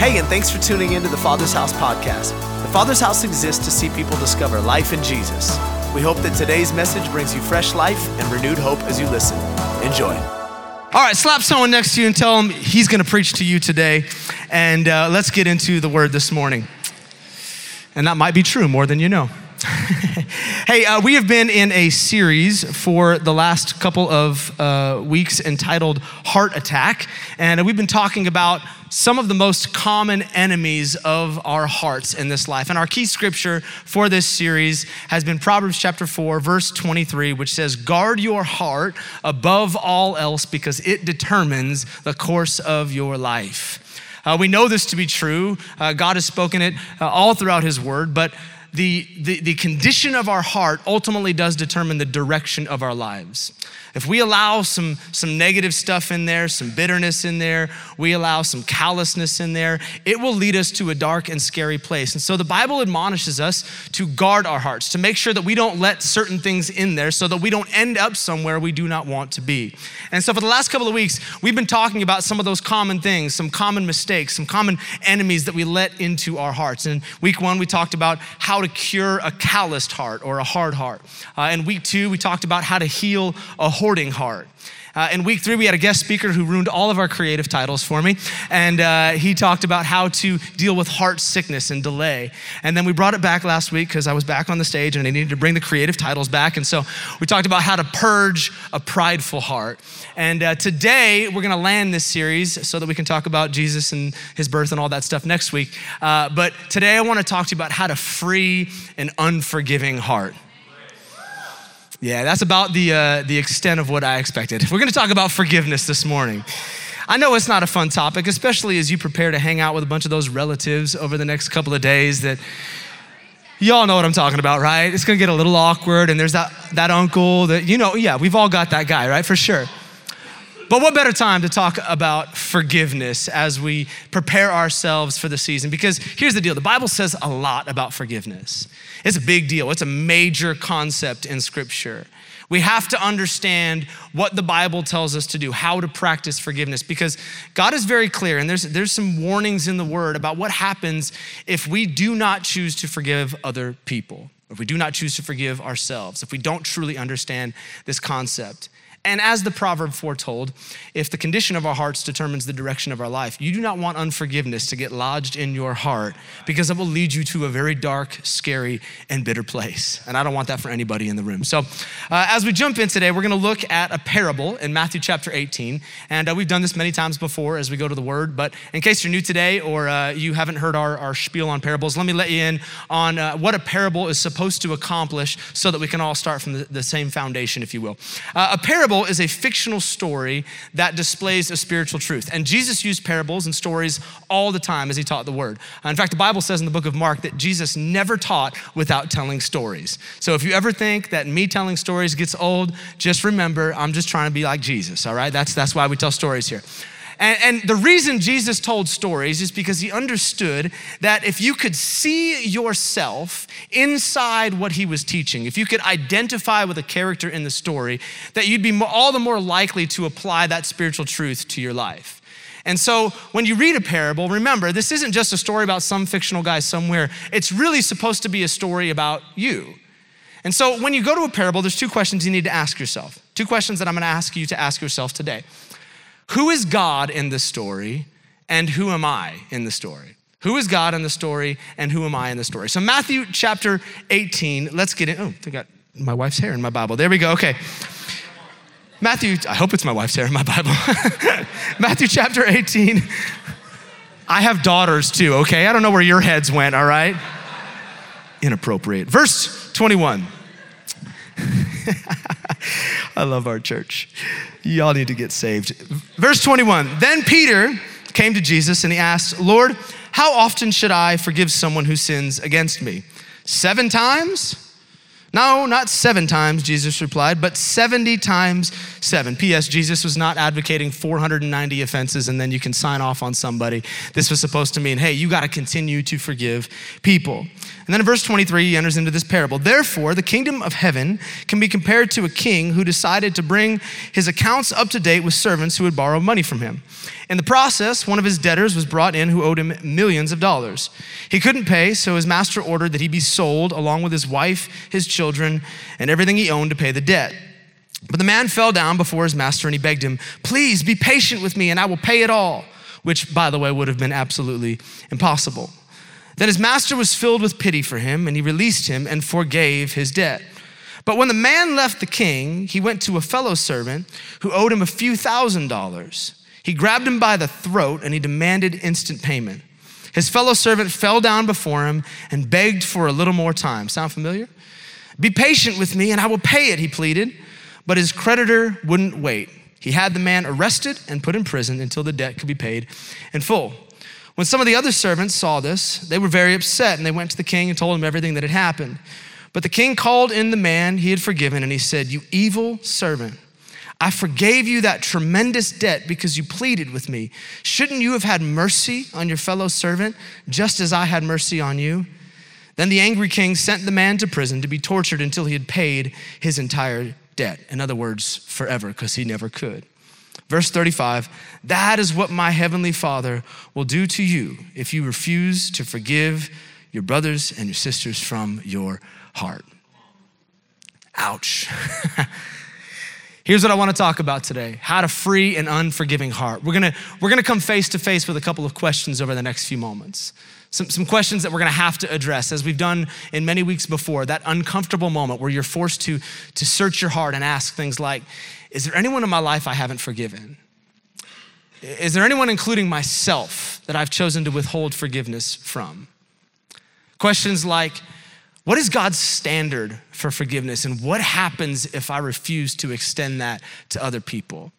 Hey, and thanks for tuning into the Father's House podcast. The Father's House exists to see people discover life in Jesus. We hope that today's message brings you fresh life and renewed hope as you listen. Enjoy. All right, slap someone next to you and tell him he's going to preach to you today. And uh, let's get into the word this morning. And that might be true more than you know. hey, uh, we have been in a series for the last couple of uh, weeks entitled Heart Attack. And we've been talking about some of the most common enemies of our hearts in this life. And our key scripture for this series has been Proverbs chapter 4, verse 23, which says, Guard your heart above all else because it determines the course of your life. Uh, we know this to be true. Uh, God has spoken it uh, all throughout His word, but the, the, the condition of our heart ultimately does determine the direction of our lives. If we allow some, some negative stuff in there, some bitterness in there, we allow some callousness in there, it will lead us to a dark and scary place. And so the Bible admonishes us to guard our hearts, to make sure that we don't let certain things in there so that we don't end up somewhere we do not want to be. And so for the last couple of weeks, we've been talking about some of those common things, some common mistakes, some common enemies that we let into our hearts. And week one, we talked about how to cure a calloused heart or a hard heart. Uh, in week two, we talked about how to heal a hoarding heart. Uh, in week three, we had a guest speaker who ruined all of our creative titles for me. And uh, he talked about how to deal with heart sickness and delay. And then we brought it back last week because I was back on the stage and I needed to bring the creative titles back. And so we talked about how to purge a prideful heart. And uh, today, we're going to land this series so that we can talk about Jesus and his birth and all that stuff next week. Uh, but today, I want to talk to you about how to free an unforgiving heart. Yeah, that's about the, uh, the extent of what I expected. We're gonna talk about forgiveness this morning. I know it's not a fun topic, especially as you prepare to hang out with a bunch of those relatives over the next couple of days that y'all know what I'm talking about, right? It's gonna get a little awkward, and there's that, that uncle that, you know, yeah, we've all got that guy, right? For sure. But what better time to talk about forgiveness as we prepare ourselves for the season? Because here's the deal the Bible says a lot about forgiveness. It's a big deal, it's a major concept in Scripture. We have to understand what the Bible tells us to do, how to practice forgiveness, because God is very clear, and there's, there's some warnings in the Word about what happens if we do not choose to forgive other people, if we do not choose to forgive ourselves, if we don't truly understand this concept. And as the proverb foretold, if the condition of our hearts determines the direction of our life, you do not want unforgiveness to get lodged in your heart because it will lead you to a very dark, scary, and bitter place. And I don't want that for anybody in the room. So, uh, as we jump in today, we're going to look at a parable in Matthew chapter 18. And uh, we've done this many times before as we go to the word. But in case you're new today or uh, you haven't heard our, our spiel on parables, let me let you in on uh, what a parable is supposed to accomplish so that we can all start from the, the same foundation, if you will. Uh, a parable parable is a fictional story that displays a spiritual truth. And Jesus used parables and stories all the time as he taught the word. In fact, the Bible says in the book of Mark that Jesus never taught without telling stories. So if you ever think that me telling stories gets old, just remember I'm just trying to be like Jesus, all right? That's, that's why we tell stories here. And, and, the reason Jesus told stories is because he understood that if you could see yourself inside what he was teaching, if you could identify with a character in the story, that you'd be all the more likely to apply that spiritual truth to your life. And so when you read a parable, remember, this isn't just a story about some fictional guy somewhere. It's really supposed to be a story about you. And so when you go to a parable, there's two questions you need to ask yourself. Two questions that I'm going to ask you to ask yourself today. Who is God in the story, and who am I in the story? Who is God in the story, and who am I in the story? So, Matthew chapter 18, let's get in. Oh, I got my wife's hair in my Bible. There we go. Okay. Matthew, I hope it's my wife's hair in my Bible. Matthew chapter 18. I have daughters too, okay? I don't know where your heads went, all right? Inappropriate. Verse 21. I love our church. Y'all need to get saved. Verse 21 Then Peter came to Jesus and he asked, Lord, how often should I forgive someone who sins against me? Seven times? No, not seven times, Jesus replied, but 70 times seven. P.S. Jesus was not advocating 490 offenses and then you can sign off on somebody. This was supposed to mean, hey, you got to continue to forgive people. And then in verse 23, he enters into this parable. Therefore, the kingdom of heaven can be compared to a king who decided to bring his accounts up to date with servants who would borrow money from him. In the process, one of his debtors was brought in who owed him millions of dollars. He couldn't pay, so his master ordered that he be sold along with his wife, his children, and everything he owned to pay the debt. But the man fell down before his master and he begged him, Please be patient with me and I will pay it all, which, by the way, would have been absolutely impossible. Then his master was filled with pity for him and he released him and forgave his debt. But when the man left the king, he went to a fellow servant who owed him a few thousand dollars. He grabbed him by the throat and he demanded instant payment. His fellow servant fell down before him and begged for a little more time. Sound familiar? Be patient with me and I will pay it, he pleaded. But his creditor wouldn't wait. He had the man arrested and put in prison until the debt could be paid in full. When some of the other servants saw this, they were very upset and they went to the king and told him everything that had happened. But the king called in the man he had forgiven and he said, You evil servant. I forgave you that tremendous debt because you pleaded with me. Shouldn't you have had mercy on your fellow servant just as I had mercy on you? Then the angry king sent the man to prison to be tortured until he had paid his entire debt. In other words, forever, because he never could. Verse 35 That is what my heavenly Father will do to you if you refuse to forgive your brothers and your sisters from your heart. Ouch. Here's what I want to talk about today how to free an unforgiving heart. We're gonna, we're gonna come face to face with a couple of questions over the next few moments. Some, some questions that we're gonna have to address, as we've done in many weeks before, that uncomfortable moment where you're forced to, to search your heart and ask things like Is there anyone in my life I haven't forgiven? Is there anyone, including myself, that I've chosen to withhold forgiveness from? Questions like, what is God's standard for forgiveness? And what happens if I refuse to extend that to other people?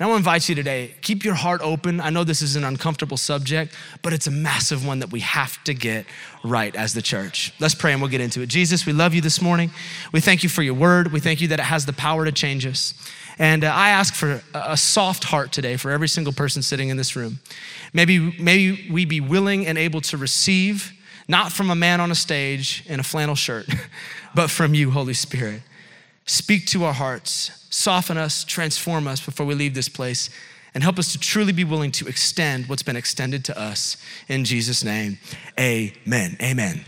And I want to invite you today, keep your heart open. I know this is an uncomfortable subject, but it's a massive one that we have to get right as the church. Let's pray and we'll get into it. Jesus, we love you this morning. We thank you for your word. We thank you that it has the power to change us. And uh, I ask for a soft heart today for every single person sitting in this room. Maybe, maybe we be willing and able to receive not from a man on a stage in a flannel shirt, but from you, Holy Spirit. Speak to our hearts, soften us, transform us before we leave this place, and help us to truly be willing to extend what's been extended to us. In Jesus' name, amen. Amen.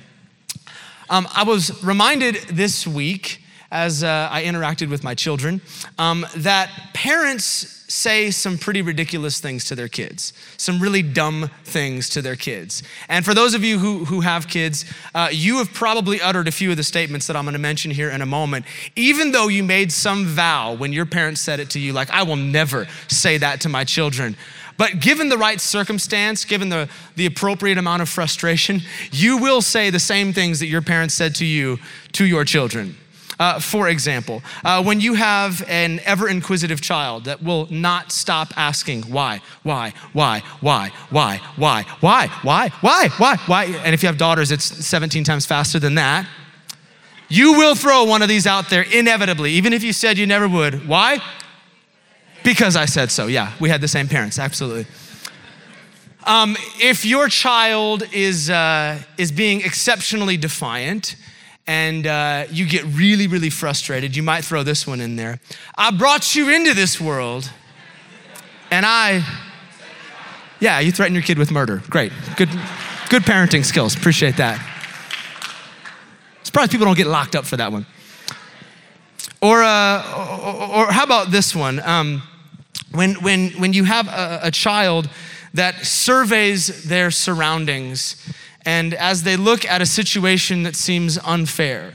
Um, I was reminded this week as uh, I interacted with my children um, that parents say some pretty ridiculous things to their kids, some really dumb things to their kids. And for those of you who, who have kids, uh, you have probably uttered a few of the statements that I'm gonna mention here in a moment, even though you made some vow when your parents said it to you, like, I will never say that to my children. But given the right circumstance, given the, the appropriate amount of frustration, you will say the same things that your parents said to you to your children. Uh, for example, uh, when you have an ever inquisitive child that will not stop asking why, why, why, why, why, why, why, why, why, why, why, and if you have daughters, it's 17 times faster than that. You will throw one of these out there inevitably, even if you said you never would. Why? Because I said so. Yeah, we had the same parents, absolutely. Um, if your child is, uh, is being exceptionally defiant, and uh, you get really, really frustrated, you might throw this one in there. I brought you into this world, and I, yeah, you threaten your kid with murder. Great. Good, good parenting skills. Appreciate that. Surprised people don't get locked up for that one. Or, uh, or, or how about this one? Um, when, when, when you have a, a child that surveys their surroundings and as they look at a situation that seems unfair,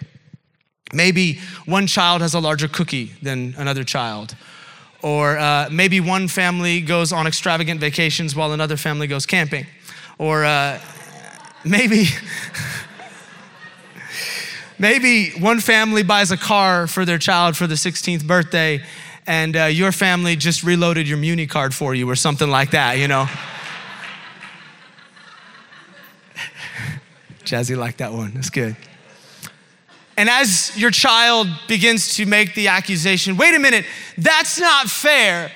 maybe one child has a larger cookie than another child, or uh, maybe one family goes on extravagant vacations while another family goes camping, or uh, maybe. maybe one family buys a car for their child for the 16th birthday, and uh, your family just reloaded your Muni card for you, or something like that, you know? Jazzy liked that one. That's good. And as your child begins to make the accusation, wait a minute, that's not fair.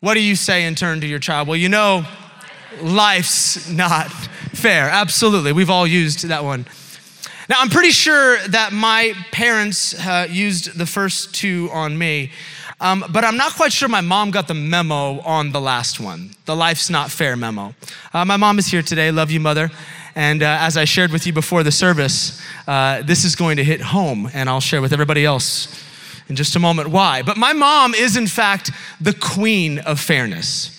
What do you say in turn to your child? Well, you know, life's not fair. Absolutely. We've all used that one. Now, I'm pretty sure that my parents uh, used the first two on me. Um, but I'm not quite sure my mom got the memo on the last one, the Life's Not Fair memo. Uh, my mom is here today. Love you, mother. And uh, as I shared with you before the service, uh, this is going to hit home, and I'll share with everybody else in just a moment why. But my mom is, in fact, the queen of fairness.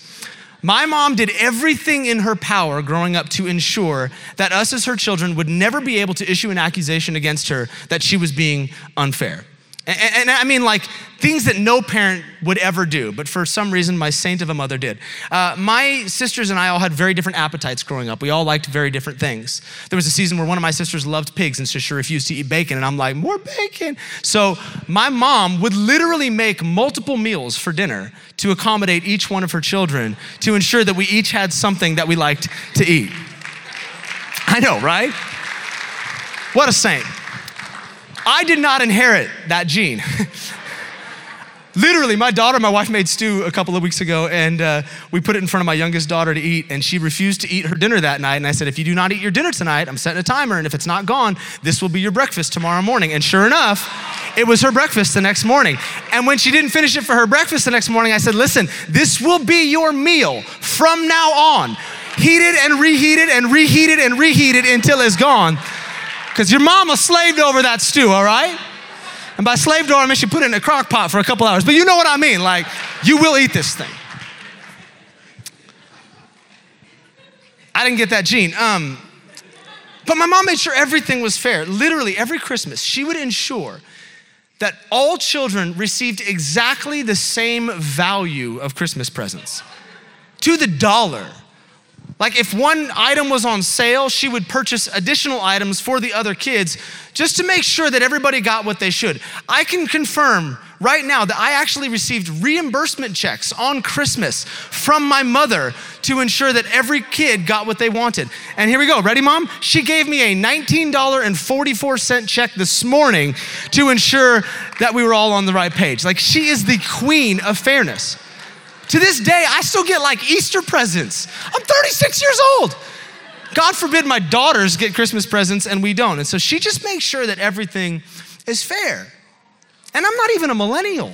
My mom did everything in her power growing up to ensure that us as her children would never be able to issue an accusation against her that she was being unfair. And, and, I mean, like things that no parent would ever do, but for some reason, my saint of a mother did. Uh, my sisters and I all had very different appetites growing up. We all liked very different things. There was a season where one of my sisters loved pigs and so she refused to eat bacon, and I'm like, more bacon. So my mom would literally make multiple meals for dinner to accommodate each one of her children to ensure that we each had something that we liked to eat. I know, right? What a saint. I did not inherit that gene. Literally, my daughter, my wife made stew a couple of weeks ago, and uh, we put it in front of my youngest daughter to eat, and she refused to eat her dinner that night. And I said, If you do not eat your dinner tonight, I'm setting a timer, and if it's not gone, this will be your breakfast tomorrow morning. And sure enough, it was her breakfast the next morning. And when she didn't finish it for her breakfast the next morning, I said, Listen, this will be your meal from now on. Heated and reheated and reheated and reheated until it's gone. Because your mama slaved over that stew, all right? And by slaved over, I mean she put it in a crock pot for a couple hours. But you know what I mean. Like, you will eat this thing. I didn't get that gene. Um, but my mom made sure everything was fair. Literally, every Christmas, she would ensure that all children received exactly the same value of Christmas presents to the dollar. Like if one item was on sale, she would purchase additional items for the other kids just to make sure that everybody got what they should. I can confirm right now that I actually received reimbursement checks on Christmas from my mother to ensure that every kid got what they wanted. And here we go. Ready, mom? She gave me a $19.44 check this morning to ensure that we were all on the right page. Like she is the queen of fairness. To this day, I still get like Easter presents. I'm 36 years old. God forbid my daughters get Christmas presents and we don't. And so she just makes sure that everything is fair. And I'm not even a millennial.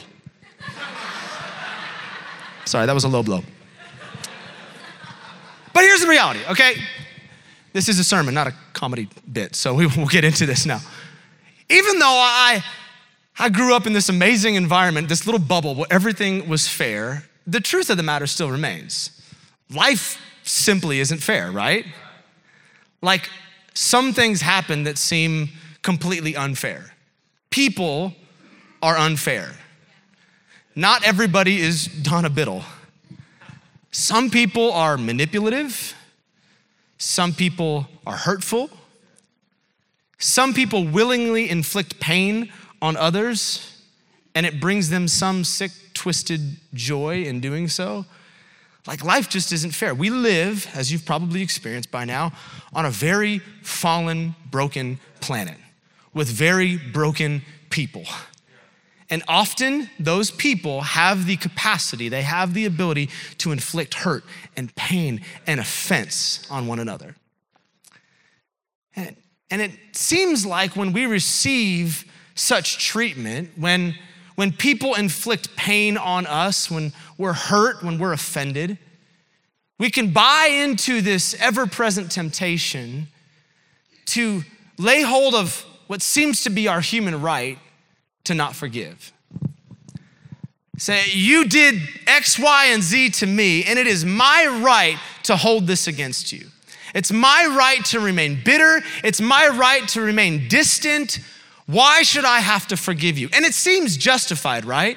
Sorry, that was a low blow. But here's the reality, okay? This is a sermon, not a comedy bit, so we will get into this now. Even though I, I grew up in this amazing environment, this little bubble where everything was fair, the truth of the matter still remains. Life simply isn't fair, right? Like some things happen that seem completely unfair. People are unfair. Not everybody is Donna Biddle. Some people are manipulative. Some people are hurtful. Some people willingly inflict pain on others, and it brings them some sick twisted joy in doing so. Like life just isn't fair. We live, as you've probably experienced by now, on a very fallen, broken planet with very broken people. And often those people have the capacity, they have the ability to inflict hurt and pain and offense on one another. And, and it seems like when we receive such treatment, when when people inflict pain on us, when we're hurt, when we're offended, we can buy into this ever present temptation to lay hold of what seems to be our human right to not forgive. Say, you did X, Y, and Z to me, and it is my right to hold this against you. It's my right to remain bitter. It's my right to remain distant why should I have to forgive you? And it seems justified, right?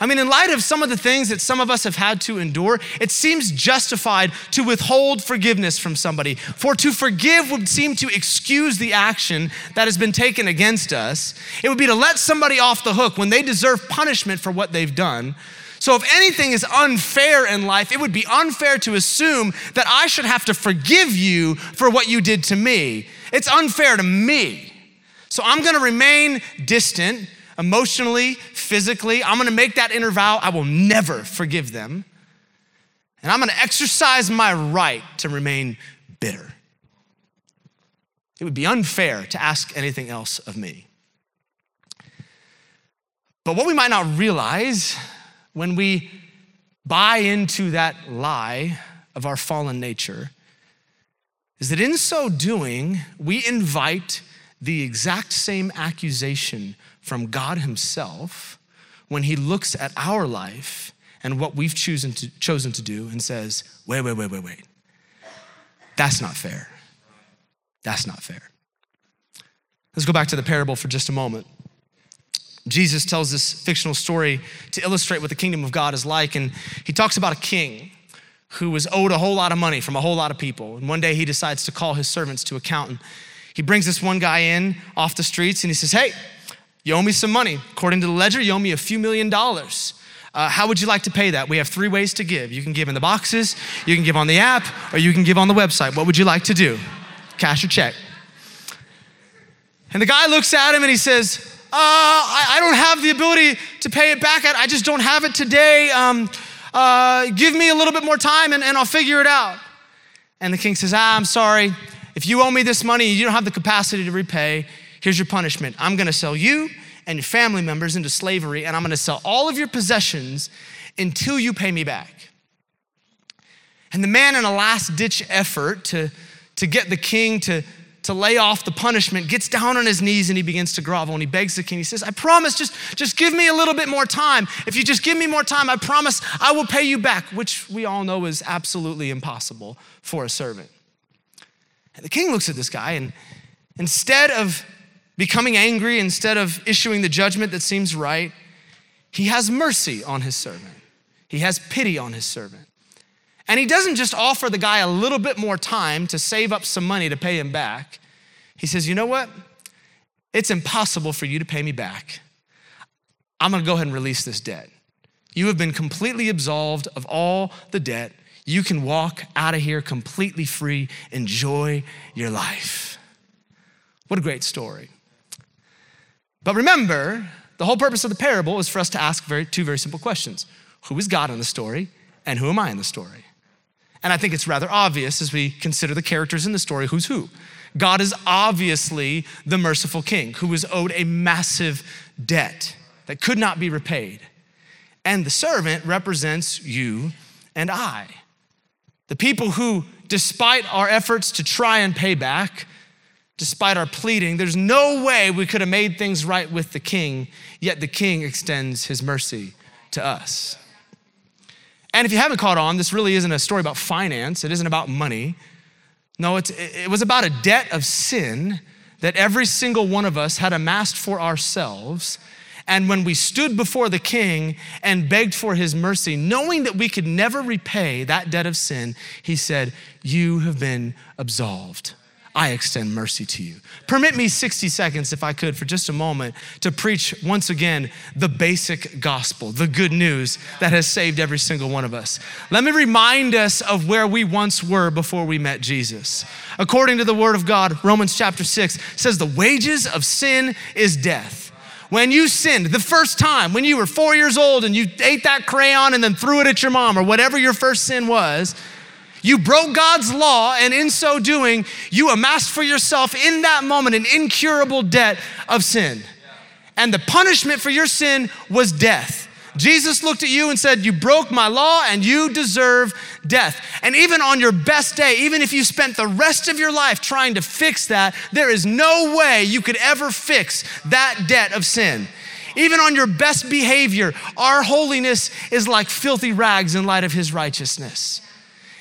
I mean, in light of some of the things that some of us have had to endure, it seems justified to withhold forgiveness from somebody. For to forgive would seem to excuse the action that has been taken against us. It would be to let somebody off the hook when they deserve punishment for what they've done. So, if anything is unfair in life, it would be unfair to assume that I should have to forgive you for what you did to me. It's unfair to me. So I'm gonna remain distant emotionally, physically. I'm gonna make that inner vow I will never forgive them. And I'm gonna exercise my right to remain bitter. It would be unfair to ask anything else of me. But what we might not realize when we buy into that lie of our fallen nature is that in so doing, we invite the exact same accusation from God Himself when He looks at our life and what we've chosen to, chosen to do and says, wait, wait, wait, wait, wait. That's not fair. That's not fair. Let's go back to the parable for just a moment. Jesus tells this fictional story to illustrate what the kingdom of God is like. And he talks about a king who was owed a whole lot of money from a whole lot of people. And one day he decides to call his servants to account. And he brings this one guy in off the streets and he says, Hey, you owe me some money. According to the ledger, you owe me a few million dollars. Uh, how would you like to pay that? We have three ways to give. You can give in the boxes, you can give on the app, or you can give on the website. What would you like to do? Cash or check? And the guy looks at him and he says, uh, I, I, don't have the ability to pay it back. I, I just don't have it today. Um, uh, give me a little bit more time and, and I'll figure it out. And the king says, Ah, I'm sorry. If you owe me this money and you don't have the capacity to repay, here's your punishment. I'm going to sell you and your family members into slavery, and I'm going to sell all of your possessions until you pay me back. And the man, in a last ditch effort to, to get the king to, to lay off the punishment, gets down on his knees and he begins to grovel and he begs the king. He says, I promise, just, just give me a little bit more time. If you just give me more time, I promise I will pay you back, which we all know is absolutely impossible for a servant. And the king looks at this guy and instead of becoming angry, instead of issuing the judgment that seems right, he has mercy on his servant. He has pity on his servant. And he doesn't just offer the guy a little bit more time to save up some money to pay him back. He says, You know what? It's impossible for you to pay me back. I'm gonna go ahead and release this debt. You have been completely absolved of all the debt. You can walk out of here completely free. Enjoy your life. What a great story. But remember, the whole purpose of the parable is for us to ask very, two very simple questions Who is God in the story, and who am I in the story? And I think it's rather obvious as we consider the characters in the story who's who. God is obviously the merciful king who was owed a massive debt that could not be repaid. And the servant represents you and I. The people who, despite our efforts to try and pay back, despite our pleading, there's no way we could have made things right with the king, yet the king extends his mercy to us. And if you haven't caught on, this really isn't a story about finance, it isn't about money. No, it was about a debt of sin that every single one of us had amassed for ourselves. And when we stood before the king and begged for his mercy, knowing that we could never repay that debt of sin, he said, You have been absolved. I extend mercy to you. Permit me 60 seconds, if I could, for just a moment, to preach once again the basic gospel, the good news that has saved every single one of us. Let me remind us of where we once were before we met Jesus. According to the word of God, Romans chapter 6 says, The wages of sin is death. When you sinned the first time, when you were four years old and you ate that crayon and then threw it at your mom or whatever your first sin was, you broke God's law, and in so doing, you amassed for yourself in that moment an incurable debt of sin. And the punishment for your sin was death. Jesus looked at you and said, You broke my law and you deserve death. And even on your best day, even if you spent the rest of your life trying to fix that, there is no way you could ever fix that debt of sin. Even on your best behavior, our holiness is like filthy rags in light of his righteousness.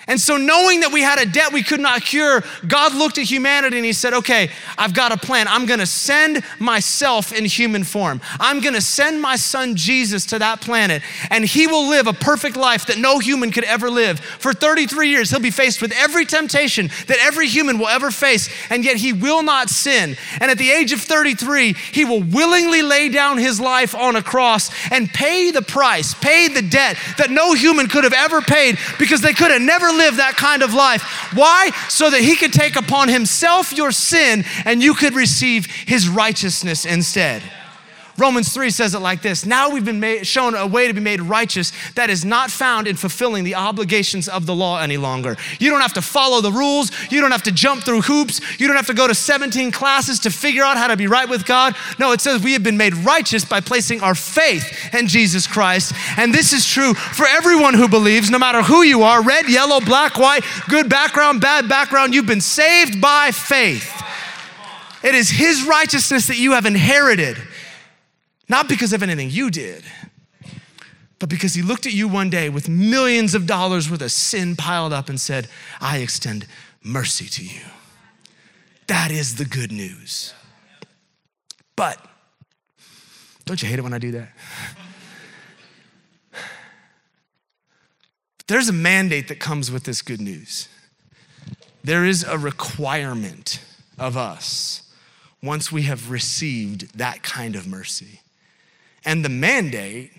And so, knowing that we had a debt we could not cure, God looked at humanity and He said, Okay, I've got a plan. I'm gonna send myself in human form. I'm gonna send my son Jesus to that planet, and He will live a perfect life that no human could ever live. For 33 years, He'll be faced with every temptation that every human will ever face, and yet He will not sin. And at the age of 33, He will willingly lay down His life on a cross and pay the price, pay the debt that no human could have ever paid because they could have never live that kind of life. Why? So that he could take upon himself your sin and you could receive his righteousness instead. Romans 3 says it like this Now we've been made, shown a way to be made righteous that is not found in fulfilling the obligations of the law any longer. You don't have to follow the rules. You don't have to jump through hoops. You don't have to go to 17 classes to figure out how to be right with God. No, it says we have been made righteous by placing our faith in Jesus Christ. And this is true for everyone who believes, no matter who you are red, yellow, black, white, good background, bad background. You've been saved by faith. It is His righteousness that you have inherited, not because of anything you did, but because He looked at you one day with millions of dollars worth of sin piled up and said, I extend mercy to you. That is the good news. But don't you hate it when I do that? There's a mandate that comes with this good news. There is a requirement of us once we have received that kind of mercy. And the mandate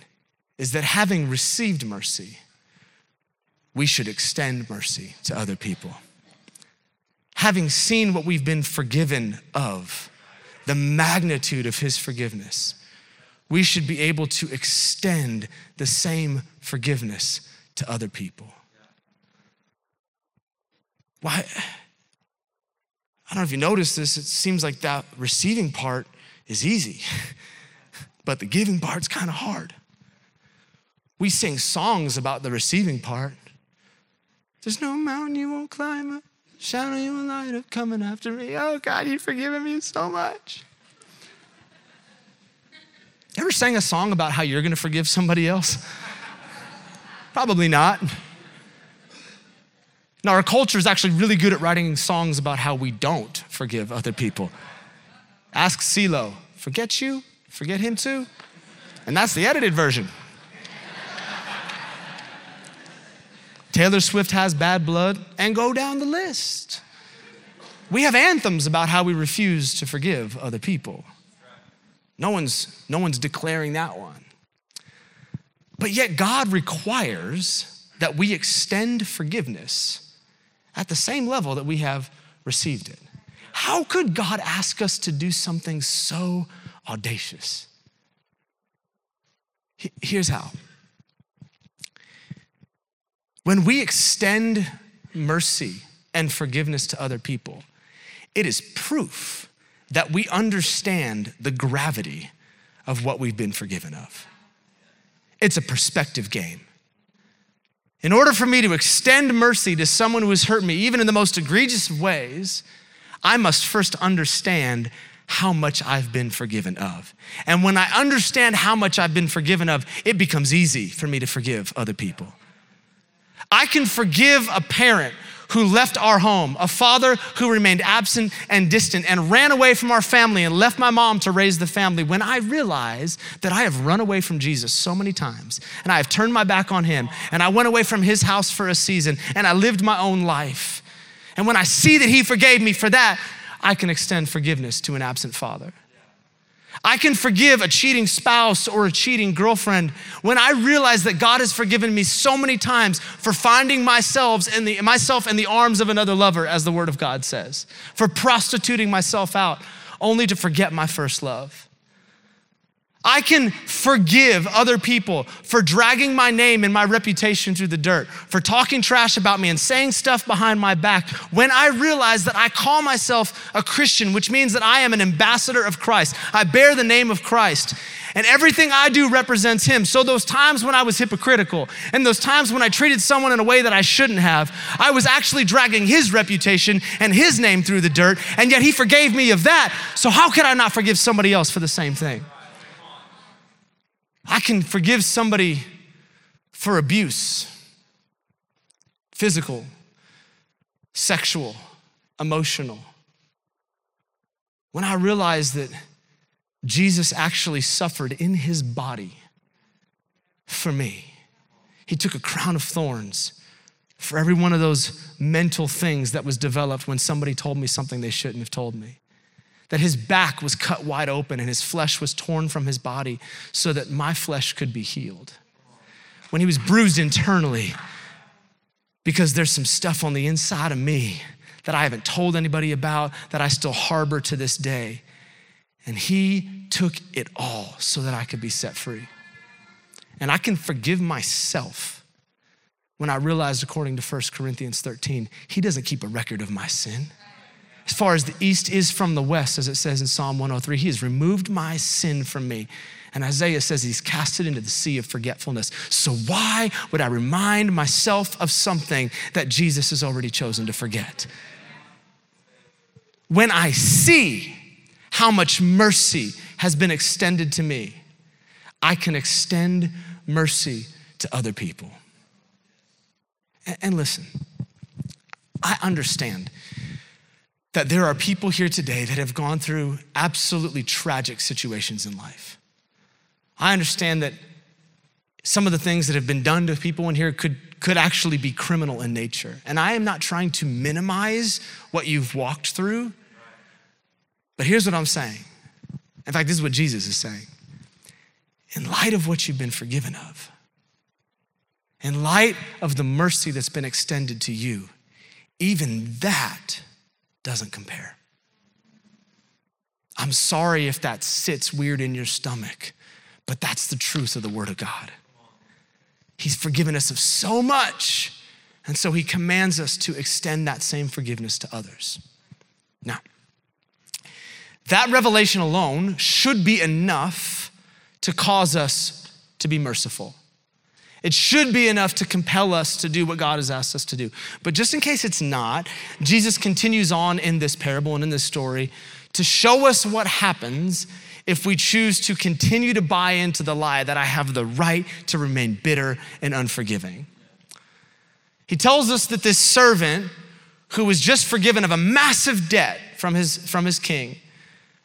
is that having received mercy, we should extend mercy to other people. Having seen what we've been forgiven of, the magnitude of his forgiveness, we should be able to extend the same forgiveness to other people. Why? I don't know if you noticed this, it seems like that receiving part is easy, but the giving part's kind of hard. We sing songs about the receiving part. There's no mountain you won't climb up, shining you a light up coming after me. Oh God, you've forgiven me so much. Ever sang a song about how you're gonna forgive somebody else? Probably not. Now, our culture is actually really good at writing songs about how we don't forgive other people. Ask CeeLo, forget you? Forget him too? And that's the edited version. Taylor Swift has bad blood, and go down the list. We have anthems about how we refuse to forgive other people. No one's, no one's declaring that one. But yet, God requires that we extend forgiveness at the same level that we have received it. How could God ask us to do something so audacious? Here's how. When we extend mercy and forgiveness to other people, it is proof that we understand the gravity of what we've been forgiven of. It's a perspective game. In order for me to extend mercy to someone who has hurt me, even in the most egregious ways, I must first understand how much I've been forgiven of. And when I understand how much I've been forgiven of, it becomes easy for me to forgive other people. I can forgive a parent who left our home, a father who remained absent and distant and ran away from our family and left my mom to raise the family, when I realize that I have run away from Jesus so many times and I have turned my back on him and I went away from his house for a season and I lived my own life. And when I see that he forgave me for that, I can extend forgiveness to an absent father. I can forgive a cheating spouse or a cheating girlfriend when I realize that God has forgiven me so many times for finding myself in the, myself in the arms of another lover, as the Word of God says, for prostituting myself out only to forget my first love. I can forgive other people for dragging my name and my reputation through the dirt, for talking trash about me and saying stuff behind my back when I realize that I call myself a Christian, which means that I am an ambassador of Christ. I bear the name of Christ. And everything I do represents him. So, those times when I was hypocritical and those times when I treated someone in a way that I shouldn't have, I was actually dragging his reputation and his name through the dirt, and yet he forgave me of that. So, how could I not forgive somebody else for the same thing? I can forgive somebody for abuse physical, sexual, emotional. When I realize that Jesus actually suffered in his body for me, he took a crown of thorns for every one of those mental things that was developed when somebody told me something they shouldn't have told me that his back was cut wide open and his flesh was torn from his body so that my flesh could be healed. When he was bruised internally, because there's some stuff on the inside of me that I haven't told anybody about, that I still harbor to this day. And he took it all so that I could be set free. And I can forgive myself when I realized, according to 1 Corinthians 13, he doesn't keep a record of my sin. As far as the east is from the west, as it says in Psalm 103, he has removed my sin from me. And Isaiah says he's cast it into the sea of forgetfulness. So why would I remind myself of something that Jesus has already chosen to forget? When I see how much mercy has been extended to me, I can extend mercy to other people. And listen, I understand that there are people here today that have gone through absolutely tragic situations in life. I understand that some of the things that have been done to people in here could, could actually be criminal in nature. And I am not trying to minimize what you've walked through, but here's what I'm saying. In fact, this is what Jesus is saying. In light of what you've been forgiven of, in light of the mercy that's been extended to you, even that doesn't compare. I'm sorry if that sits weird in your stomach. But that's the truth of the Word of God. He's forgiven us of so much, and so He commands us to extend that same forgiveness to others. Now, that revelation alone should be enough to cause us to be merciful. It should be enough to compel us to do what God has asked us to do. But just in case it's not, Jesus continues on in this parable and in this story to show us what happens if we choose to continue to buy into the lie that I have the right to remain bitter and unforgiving. He tells us that this servant who was just forgiven of a massive debt from his, from his king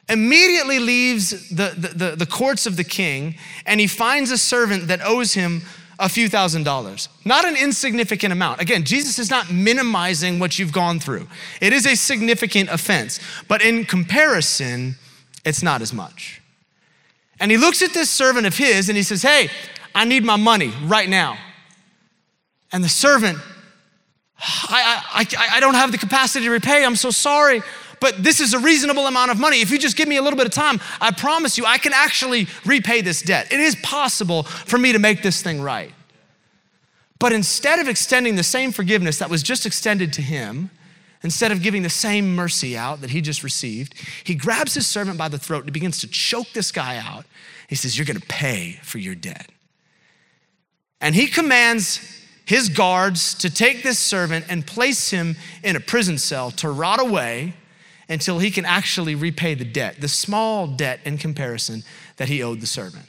immediately leaves the, the, the, the courts of the king and he finds a servant that owes him a few thousand dollars. Not an insignificant amount. Again, Jesus is not minimizing what you've gone through. It is a significant offense, but in comparison, it's not as much. And he looks at this servant of his and he says, Hey, I need my money right now. And the servant, I, I, I, I don't have the capacity to repay. I'm so sorry but this is a reasonable amount of money. If you just give me a little bit of time, I promise you, I can actually repay this debt. It is possible for me to make this thing right. But instead of extending the same forgiveness that was just extended to him, instead of giving the same mercy out that he just received, he grabs his servant by the throat and begins to choke this guy out. He says, You're gonna pay for your debt. And he commands his guards to take this servant and place him in a prison cell to rot away until he can actually repay the debt, the small debt in comparison that he owed the servant.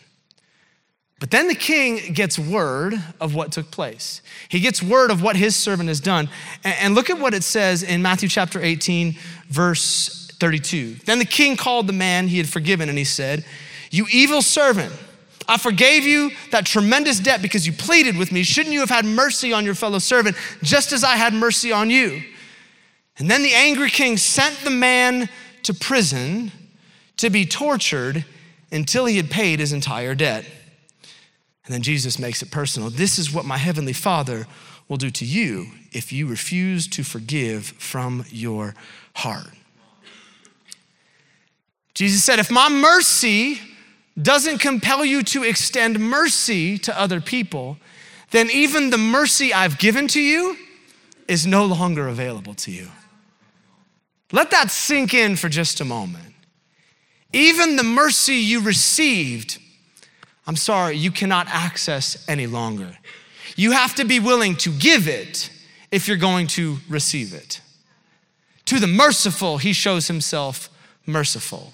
But then the king gets word of what took place. He gets word of what his servant has done. And look at what it says in Matthew chapter 18, verse 32. Then the king called the man he had forgiven and he said, You evil servant, I forgave you that tremendous debt because you pleaded with me. Shouldn't you have had mercy on your fellow servant just as I had mercy on you? And then the angry king sent the man to prison to be tortured until he had paid his entire debt. And then Jesus makes it personal. This is what my heavenly Father will do to you if you refuse to forgive from your heart. Jesus said, If my mercy doesn't compel you to extend mercy to other people, then even the mercy I've given to you is no longer available to you. Let that sink in for just a moment. Even the mercy you received I'm sorry, you cannot access any longer. You have to be willing to give it if you're going to receive it. To the merciful, he shows himself merciful.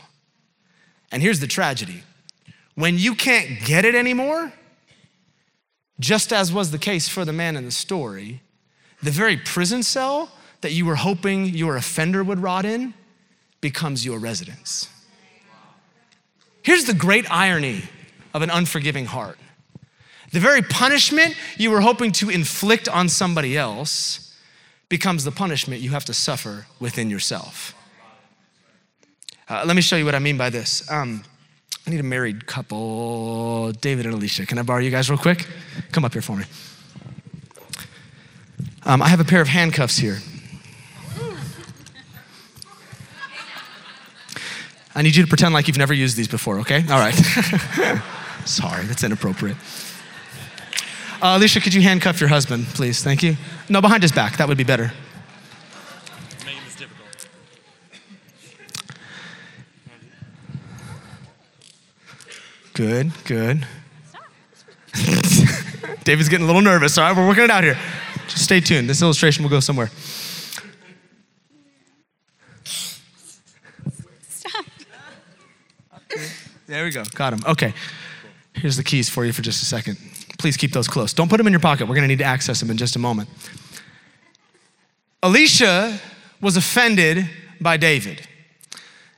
And here's the tragedy when you can't get it anymore, just as was the case for the man in the story, the very prison cell that you were hoping your offender would rot in becomes your residence. Here's the great irony of an unforgiving heart. The very punishment you were hoping to inflict on somebody else becomes the punishment you have to suffer within yourself. Uh, let me show you what I mean by this. Um, I need a married couple, David and Alicia. Can I borrow you guys real quick? Come up here for me. Um, I have a pair of handcuffs here. I need you to pretend like you've never used these before, okay? All right. Sorry, that's inappropriate. Uh, Alicia, could you handcuff your husband, please? Thank you. No, behind his back. That would be better. Good, good. David's getting a little nervous. All right, we're working it out here. Just stay tuned. This illustration will go somewhere. There we go. Got him. Okay. Here's the keys for you for just a second. Please keep those close. Don't put them in your pocket. We're going to need to access them in just a moment. Elisha was offended by David.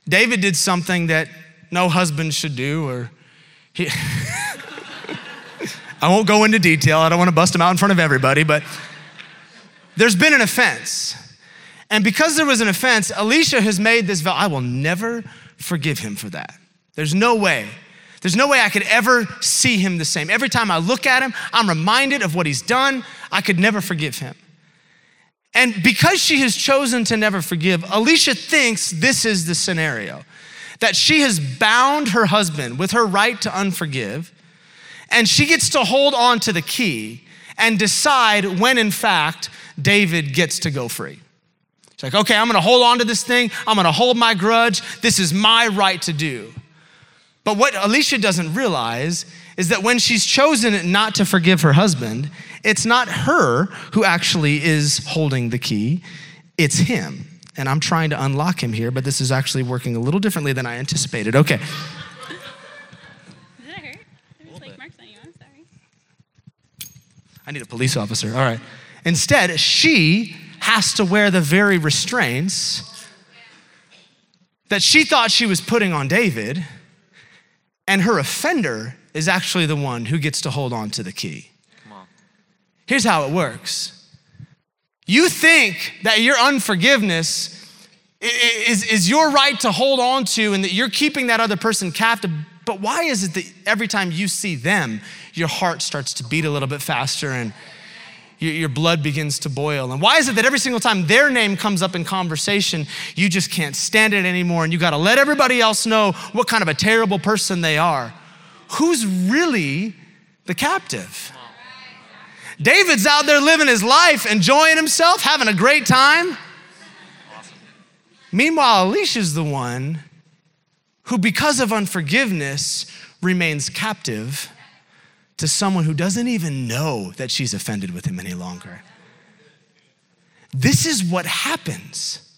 David did something that no husband should do, or he. I won't go into detail. I don't want to bust him out in front of everybody, but there's been an offense. And because there was an offense, Elisha has made this vow I will never forgive him for that. There's no way. There's no way I could ever see him the same. Every time I look at him, I'm reminded of what he's done. I could never forgive him. And because she has chosen to never forgive, Alicia thinks this is the scenario that she has bound her husband with her right to unforgive, and she gets to hold on to the key and decide when, in fact, David gets to go free. She's like, okay, I'm gonna hold on to this thing, I'm gonna hold my grudge, this is my right to do. But what Alicia doesn't realize is that when she's chosen not to forgive her husband, it's not her who actually is holding the key, it's him. And I'm trying to unlock him here, but this is actually working a little differently than I anticipated. Okay. Did it hurt? like marks on you. I'm sorry. I need a police officer. All right. Instead, she has to wear the very restraints that she thought she was putting on David and her offender is actually the one who gets to hold on to the key. Here's how it works you think that your unforgiveness is, is your right to hold on to and that you're keeping that other person captive. But why is it that every time you see them, your heart starts to beat a little bit faster and your blood begins to boil. And why is it that every single time their name comes up in conversation, you just can't stand it anymore and you got to let everybody else know what kind of a terrible person they are? Who's really the captive? David's out there living his life, enjoying himself, having a great time. Meanwhile, Elisha's the one who, because of unforgiveness, remains captive to someone who doesn't even know that she's offended with him any longer. This is what happens.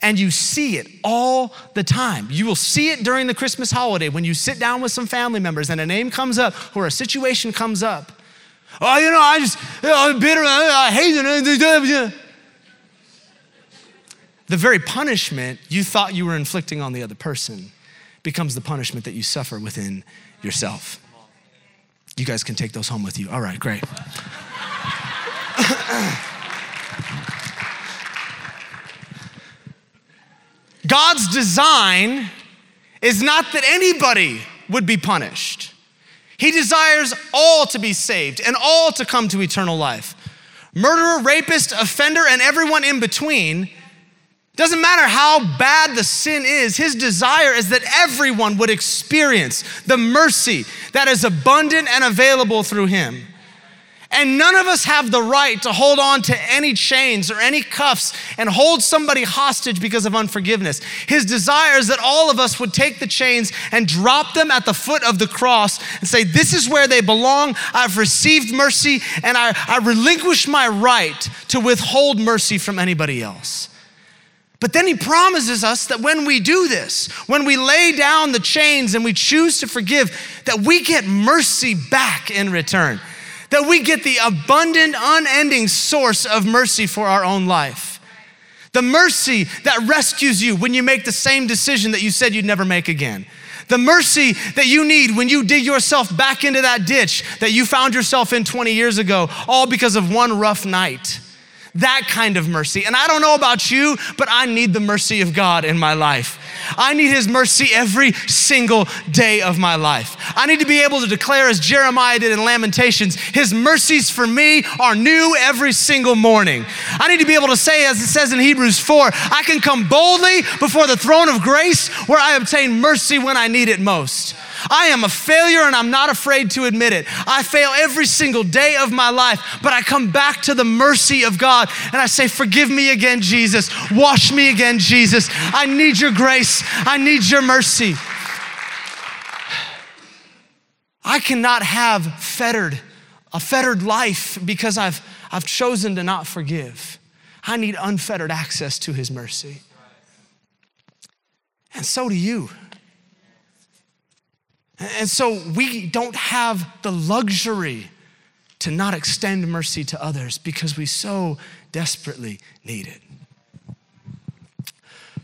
And you see it all the time. You will see it during the Christmas holiday when you sit down with some family members and a name comes up or a situation comes up. Oh, you know, I just, I'm bitter, I hate it. The very punishment you thought you were inflicting on the other person becomes the punishment that you suffer within yourself. You guys can take those home with you. All right, great. God's design is not that anybody would be punished. He desires all to be saved and all to come to eternal life. Murderer, rapist, offender, and everyone in between doesn't matter how bad the sin is, his desire is that everyone would experience the mercy that is abundant and available through him. And none of us have the right to hold on to any chains or any cuffs and hold somebody hostage because of unforgiveness. His desire is that all of us would take the chains and drop them at the foot of the cross and say, This is where they belong. I've received mercy and I, I relinquish my right to withhold mercy from anybody else. But then he promises us that when we do this, when we lay down the chains and we choose to forgive, that we get mercy back in return, that we get the abundant, unending source of mercy for our own life. The mercy that rescues you when you make the same decision that you said you'd never make again. The mercy that you need when you dig yourself back into that ditch that you found yourself in 20 years ago, all because of one rough night. That kind of mercy. And I don't know about you, but I need the mercy of God in my life. I need His mercy every single day of my life. I need to be able to declare, as Jeremiah did in Lamentations, His mercies for me are new every single morning. I need to be able to say, as it says in Hebrews 4, I can come boldly before the throne of grace where I obtain mercy when I need it most. I am a failure and I'm not afraid to admit it. I fail every single day of my life, but I come back to the mercy of God and I say, Forgive me again, Jesus. Wash me again, Jesus. I need your grace. I need your mercy. I cannot have fettered a fettered life because I've, I've chosen to not forgive. I need unfettered access to his mercy. And so do you. And so we don't have the luxury to not extend mercy to others because we so desperately need it.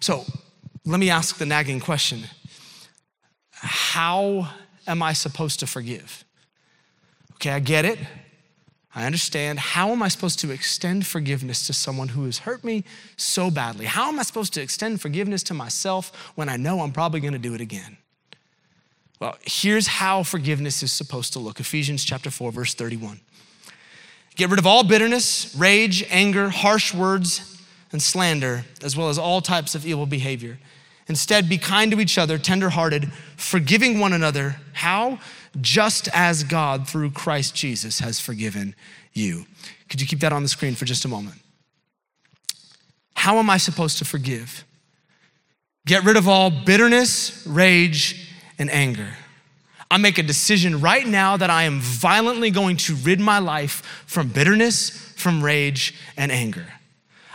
So let me ask the nagging question How am I supposed to forgive? Okay, I get it. I understand. How am I supposed to extend forgiveness to someone who has hurt me so badly? How am I supposed to extend forgiveness to myself when I know I'm probably going to do it again? Well, here's how forgiveness is supposed to look Ephesians chapter 4, verse 31. Get rid of all bitterness, rage, anger, harsh words, and slander, as well as all types of evil behavior. Instead, be kind to each other, tenderhearted, forgiving one another. How? Just as God, through Christ Jesus, has forgiven you. Could you keep that on the screen for just a moment? How am I supposed to forgive? Get rid of all bitterness, rage, and anger. I make a decision right now that I am violently going to rid my life from bitterness, from rage, and anger.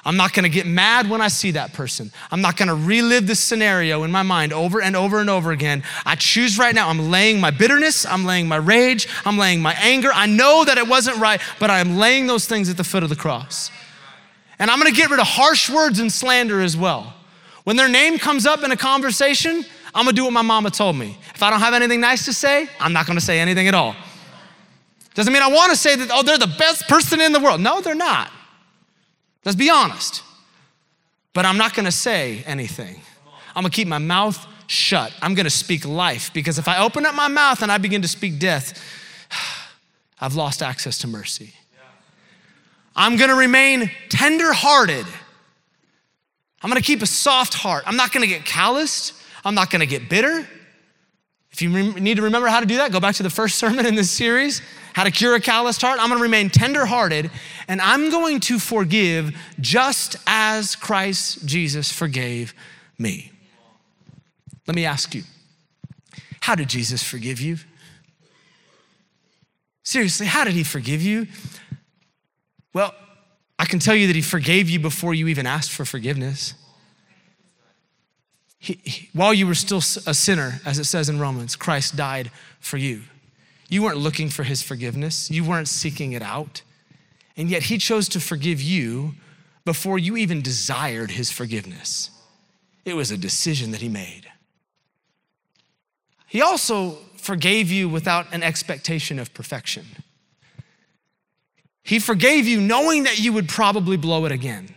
I'm not gonna get mad when I see that person. I'm not gonna relive this scenario in my mind over and over and over again. I choose right now, I'm laying my bitterness, I'm laying my rage, I'm laying my anger. I know that it wasn't right, but I am laying those things at the foot of the cross. And I'm gonna get rid of harsh words and slander as well. When their name comes up in a conversation, I'm gonna do what my mama told me. If I don't have anything nice to say, I'm not gonna say anything at all. Doesn't mean I wanna say that, oh, they're the best person in the world. No, they're not. Let's be honest. But I'm not gonna say anything. I'm gonna keep my mouth shut. I'm gonna speak life because if I open up my mouth and I begin to speak death, I've lost access to mercy. I'm gonna remain tender hearted. I'm gonna keep a soft heart. I'm not gonna get calloused. I'm not gonna get bitter. If you need to remember how to do that, go back to the first sermon in this series, How to Cure a Calloused Heart. I'm gonna remain tenderhearted and I'm going to forgive just as Christ Jesus forgave me. Let me ask you, how did Jesus forgive you? Seriously, how did he forgive you? Well, I can tell you that he forgave you before you even asked for forgiveness. He, he, while you were still a sinner, as it says in Romans, Christ died for you. You weren't looking for his forgiveness, you weren't seeking it out. And yet he chose to forgive you before you even desired his forgiveness. It was a decision that he made. He also forgave you without an expectation of perfection. He forgave you knowing that you would probably blow it again.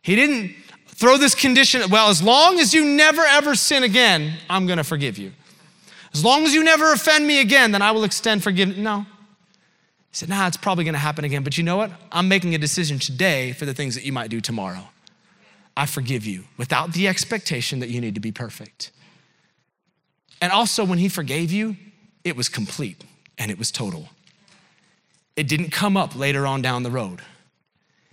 He didn't throw this condition, well, as long as you never ever sin again, I'm gonna forgive you. As long as you never offend me again, then I will extend forgiveness. No. He said, nah, it's probably gonna happen again. But you know what? I'm making a decision today for the things that you might do tomorrow. I forgive you without the expectation that you need to be perfect. And also, when he forgave you, it was complete and it was total. It didn't come up later on down the road.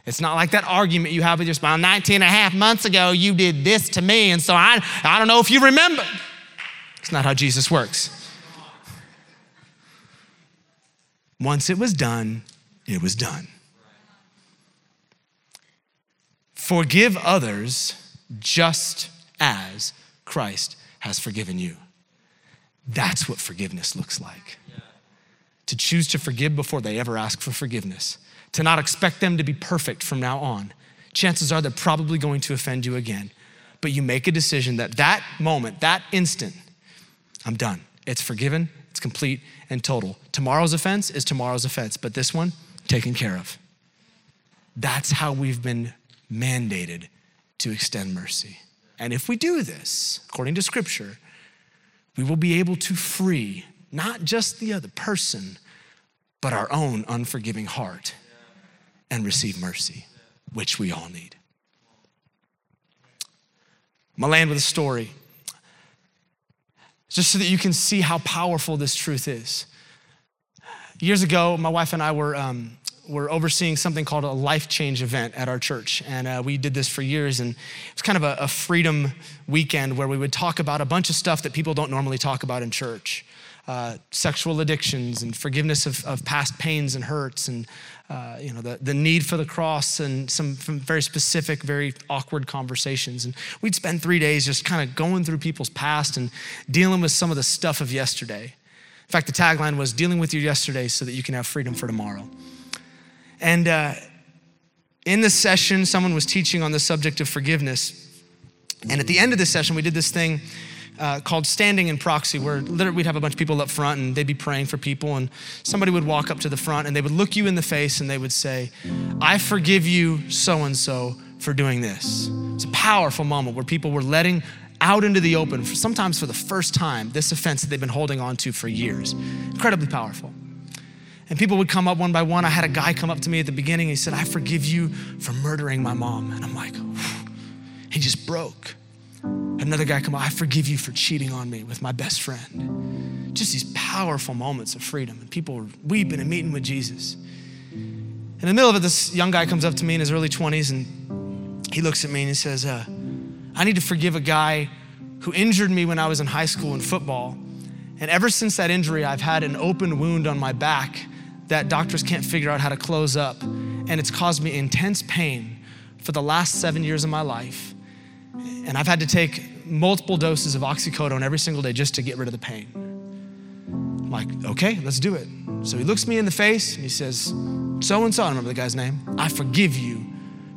It's not like that argument you have with your spouse. 19 and a half months ago, you did this to me, and so I, I don't know if you remember. It's not how Jesus works. Once it was done, it was done. Forgive others just as Christ has forgiven you. That's what forgiveness looks like. To choose to forgive before they ever ask for forgiveness to not expect them to be perfect from now on. Chances are they're probably going to offend you again. But you make a decision that that moment, that instant, I'm done. It's forgiven, it's complete and total. Tomorrow's offense is tomorrow's offense, but this one, taken care of. That's how we've been mandated to extend mercy. And if we do this, according to Scripture, we will be able to free not just the other person, but our own unforgiving heart and receive mercy, which we all need. I'm gonna land with a story, just so that you can see how powerful this truth is. Years ago, my wife and I were, um, were overseeing something called a life change event at our church. And uh, we did this for years. And it was kind of a, a freedom weekend where we would talk about a bunch of stuff that people don't normally talk about in church. Uh, sexual addictions and forgiveness of, of past pains and hurts and uh, you know the, the need for the cross and some very specific very awkward conversations. And we'd spend three days just kind of going through people's past and dealing with some of the stuff of yesterday. In fact the tagline was dealing with your yesterday so that you can have freedom for tomorrow. And uh, in this session someone was teaching on the subject of forgiveness. And at the end of this session we did this thing uh, called Standing in Proxy, where literally we'd have a bunch of people up front and they'd be praying for people, and somebody would walk up to the front and they would look you in the face and they would say, I forgive you so and so for doing this. It's a powerful moment where people were letting out into the open, for, sometimes for the first time, this offense that they've been holding on to for years. Incredibly powerful. And people would come up one by one. I had a guy come up to me at the beginning. He said, I forgive you for murdering my mom. And I'm like, he just broke. Another guy come I forgive you for cheating on me with my best friend. Just these powerful moments of freedom. And people weeping and meeting with Jesus. In the middle of it, this young guy comes up to me in his early 20s and he looks at me and he says, uh, I need to forgive a guy who injured me when I was in high school in football. And ever since that injury, I've had an open wound on my back that doctors can't figure out how to close up. And it's caused me intense pain for the last seven years of my life. And I've had to take multiple doses of oxycodone every single day just to get rid of the pain. I'm like, okay, let's do it. So he looks me in the face and he says, So and so, I remember the guy's name, I forgive you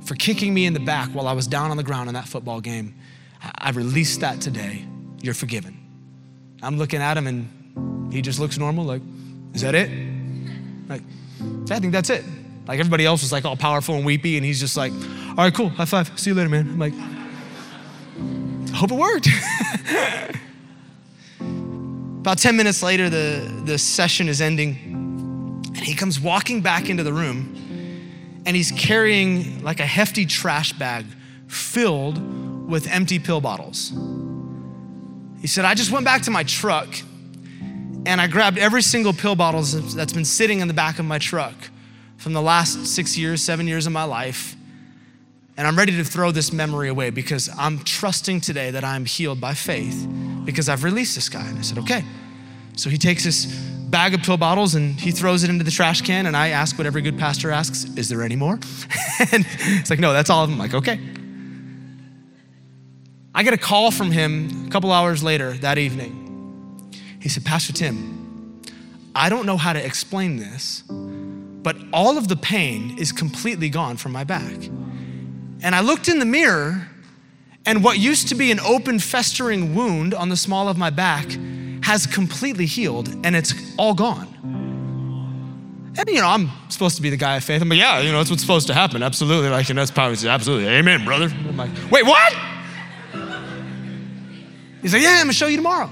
for kicking me in the back while I was down on the ground in that football game. I released that today. You're forgiven. I'm looking at him and he just looks normal, like, Is that it? Like, I think that's it. Like everybody else was like all powerful and weepy, and he's just like, All right, cool, high five, see you later, man. I'm like, hope it worked. About 10 minutes later, the, the session is ending, and he comes walking back into the room, and he's carrying like a hefty trash bag filled with empty pill bottles. He said, I just went back to my truck and I grabbed every single pill bottle that's been sitting in the back of my truck from the last six years, seven years of my life. And I'm ready to throw this memory away because I'm trusting today that I'm healed by faith because I've released this guy. And I said, okay. So he takes this bag of pill bottles and he throws it into the trash can. And I ask what every good pastor asks, is there any more? and it's like, no, that's all of them. I'm like, okay. I get a call from him a couple hours later that evening. He said, Pastor Tim, I don't know how to explain this, but all of the pain is completely gone from my back. And I looked in the mirror, and what used to be an open, festering wound on the small of my back has completely healed, and it's all gone. And you know, I'm supposed to be the guy of faith. I'm like, yeah, you know, that's what's supposed to happen. Absolutely. Like, know, that's probably absolutely. Amen, brother. I'm like, wait, what? He's like, yeah, I'm gonna show you tomorrow.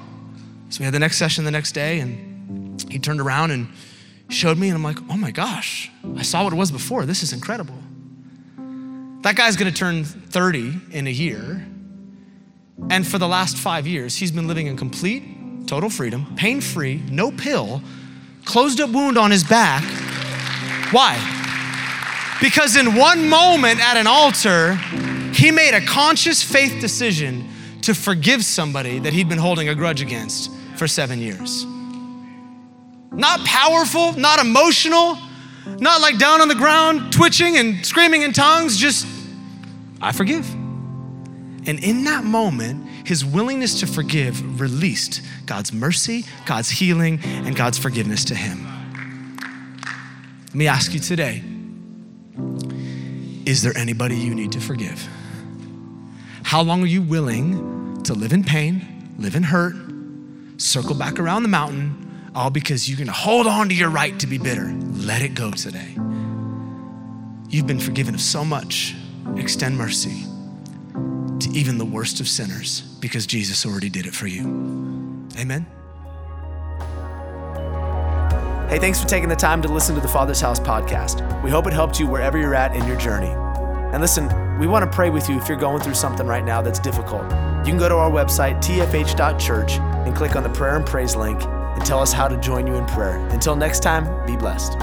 So we had the next session the next day, and he turned around and showed me, and I'm like, oh my gosh, I saw what it was before. This is incredible. That guy's gonna turn 30 in a year. And for the last five years, he's been living in complete, total freedom, pain free, no pill, closed up wound on his back. Why? Because in one moment at an altar, he made a conscious faith decision to forgive somebody that he'd been holding a grudge against for seven years. Not powerful, not emotional, not like down on the ground, twitching and screaming in tongues, just I forgive. And in that moment, his willingness to forgive released God's mercy, God's healing, and God's forgiveness to him. Let me ask you today is there anybody you need to forgive? How long are you willing to live in pain, live in hurt, circle back around the mountain, all because you're gonna hold on to your right to be bitter? Let it go today. You've been forgiven of so much extend mercy. to even the worst of sinners because Jesus already did it for you. Amen. Hey, thanks for taking the time to listen to the Father's House podcast. We hope it helped you wherever you're at in your journey. And listen, we want to pray with you if you're going through something right now that's difficult. You can go to our website, tfh.church, and click on the prayer and praise link and tell us how to join you in prayer. Until next time, be blessed.